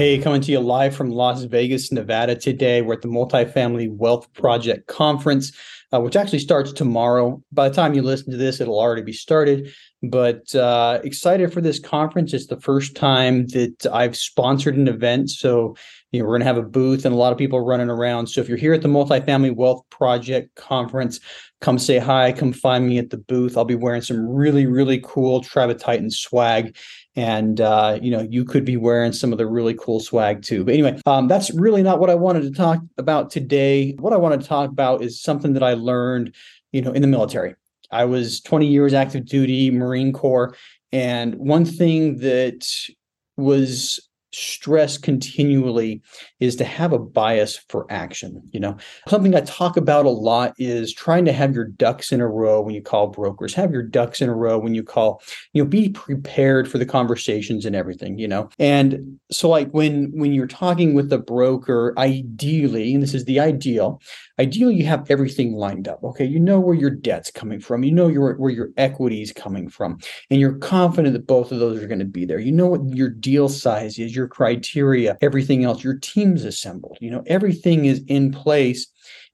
Hey, coming to you live from Las Vegas, Nevada today. We're at the Multifamily Wealth Project Conference, uh, which actually starts tomorrow. By the time you listen to this, it'll already be started. But uh, excited for this conference. It's the first time that I've sponsored an event. So, you know, we're going to have a booth and a lot of people running around. So, if you're here at the Multifamily Wealth Project Conference, come say hi, come find me at the booth. I'll be wearing some really, really cool Tribe Titan swag. And, uh, you know, you could be wearing some of the really cool swag too. But anyway, um, that's really not what I wanted to talk about today. What I want to talk about is something that I learned, you know, in the military. I was 20 years active duty, Marine Corps. And one thing that was stress continually is to have a bias for action you know? Something i talk about a lot is trying to have your ducks in a row when you call brokers have your ducks in a row when you call you know be prepared for the conversations and everything you know? And so like when when you're talking with the broker ideally and this is the ideal ideally you have everything lined up okay? You know where your debt's coming from you know your, where your equity is coming from and you're confident that both of those are going to be there. You know what your deal size is your criteria everything else your team's assembled you know everything is in place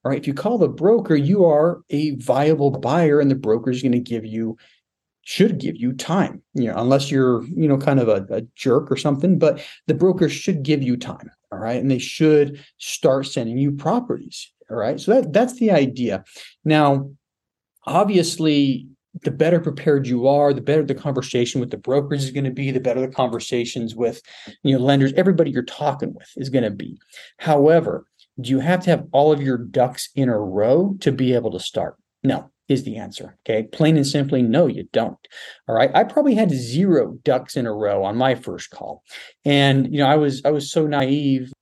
all right if you call the broker you are a viable buyer and the broker is going to give you should give you time you know unless you're you know kind of a, a jerk or something but the broker should give you time all right and they should start sending you properties all right. So that that's the idea. Now, obviously, the better prepared you are, the better the conversation with the brokers is going to be, the better the conversations with you know lenders, everybody you're talking with is going to be. However, do you have to have all of your ducks in a row to be able to start? No, is the answer. Okay. Plain and simply, no, you don't. All right. I probably had zero ducks in a row on my first call. And, you know, I was, I was so naive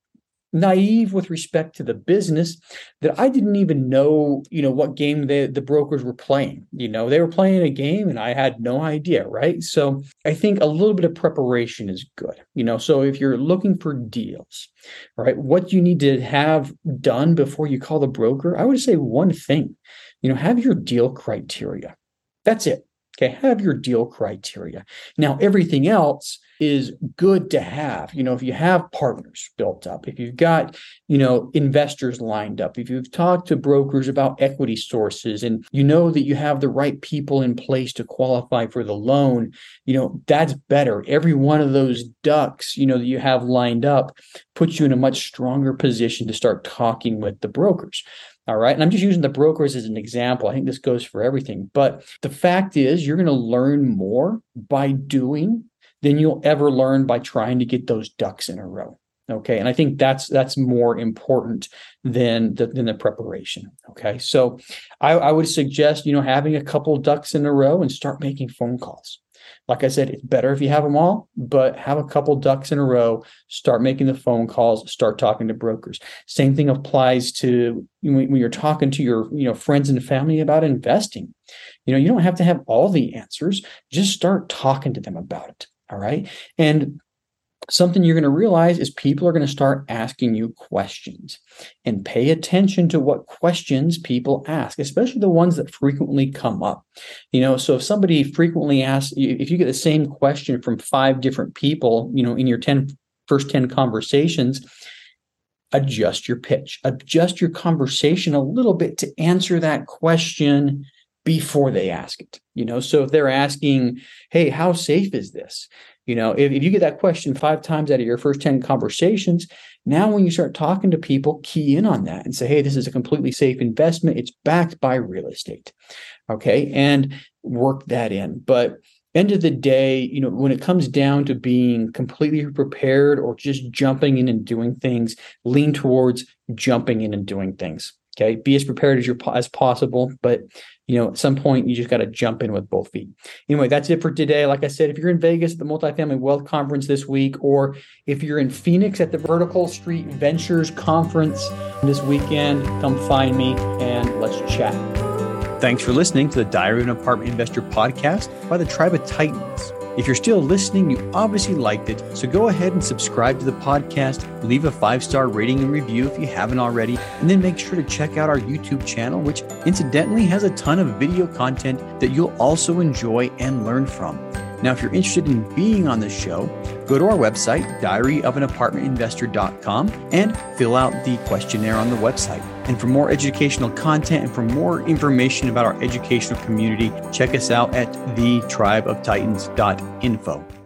naive with respect to the business that I didn't even know, you know, what game the the brokers were playing. You know, they were playing a game and I had no idea, right? So I think a little bit of preparation is good. You know, so if you're looking for deals, right, what you need to have done before you call the broker, I would say one thing, you know, have your deal criteria. That's it. Okay, have your deal criteria. Now, everything else is good to have. You know, if you have partners built up, if you've got, you know, investors lined up, if you've talked to brokers about equity sources and you know that you have the right people in place to qualify for the loan, you know, that's better. Every one of those ducks, you know, that you have lined up puts you in a much stronger position to start talking with the brokers. All right. And I'm just using the brokers as an example. I think this goes for everything. But the fact is, you're going to learn more by doing than you'll ever learn by trying to get those ducks in a row. Okay. And I think that's that's more important than the, than the preparation. Okay. So I, I would suggest, you know, having a couple ducks in a row and start making phone calls. Like I said, it's better if you have them all, but have a couple ducks in a row, start making the phone calls, start talking to brokers. Same thing applies to when you're talking to your, you know, friends and family about investing. You know, you don't have to have all the answers, just start talking to them about it. All right. And something you're going to realize is people are going to start asking you questions. And pay attention to what questions people ask especially the ones that frequently come up. You know so if somebody frequently asks if you get the same question from five different people you know in your 10 first 10 conversations adjust your pitch. Adjust your conversation a little bit to answer that question before they ask it you know so if they're asking hey how safe is this you know, if, if you get that question five times out of your first 10 conversations, now when you start talking to people, key in on that and say, hey, this is a completely safe investment. It's backed by real estate. Okay. And work that in. But end of the day, you know, when it comes down to being completely prepared or just jumping in and doing things, lean towards jumping in and doing things. Okay. Be as prepared as you as possible, but you know, at some point you just got to jump in with both feet. Anyway, that's it for today. Like I said, if you're in Vegas at the Multifamily Wealth Conference this week, or if you're in Phoenix at the Vertical Street Ventures Conference this weekend, come find me and let's chat. Thanks for listening to the Diary of an Apartment Investor podcast by the Tribe of Titans. If you're still listening, you obviously liked it, so go ahead and subscribe to the podcast, leave a five star rating and review if you haven't already, and then make sure to check out our YouTube channel, which incidentally has a ton of video content that you'll also enjoy and learn from. Now, if you're interested in being on the show, go to our website, diaryofanapartmentinvestor.com, and fill out the questionnaire on the website. And for more educational content and for more information about our educational community, check us out at thetribeoftitans.info.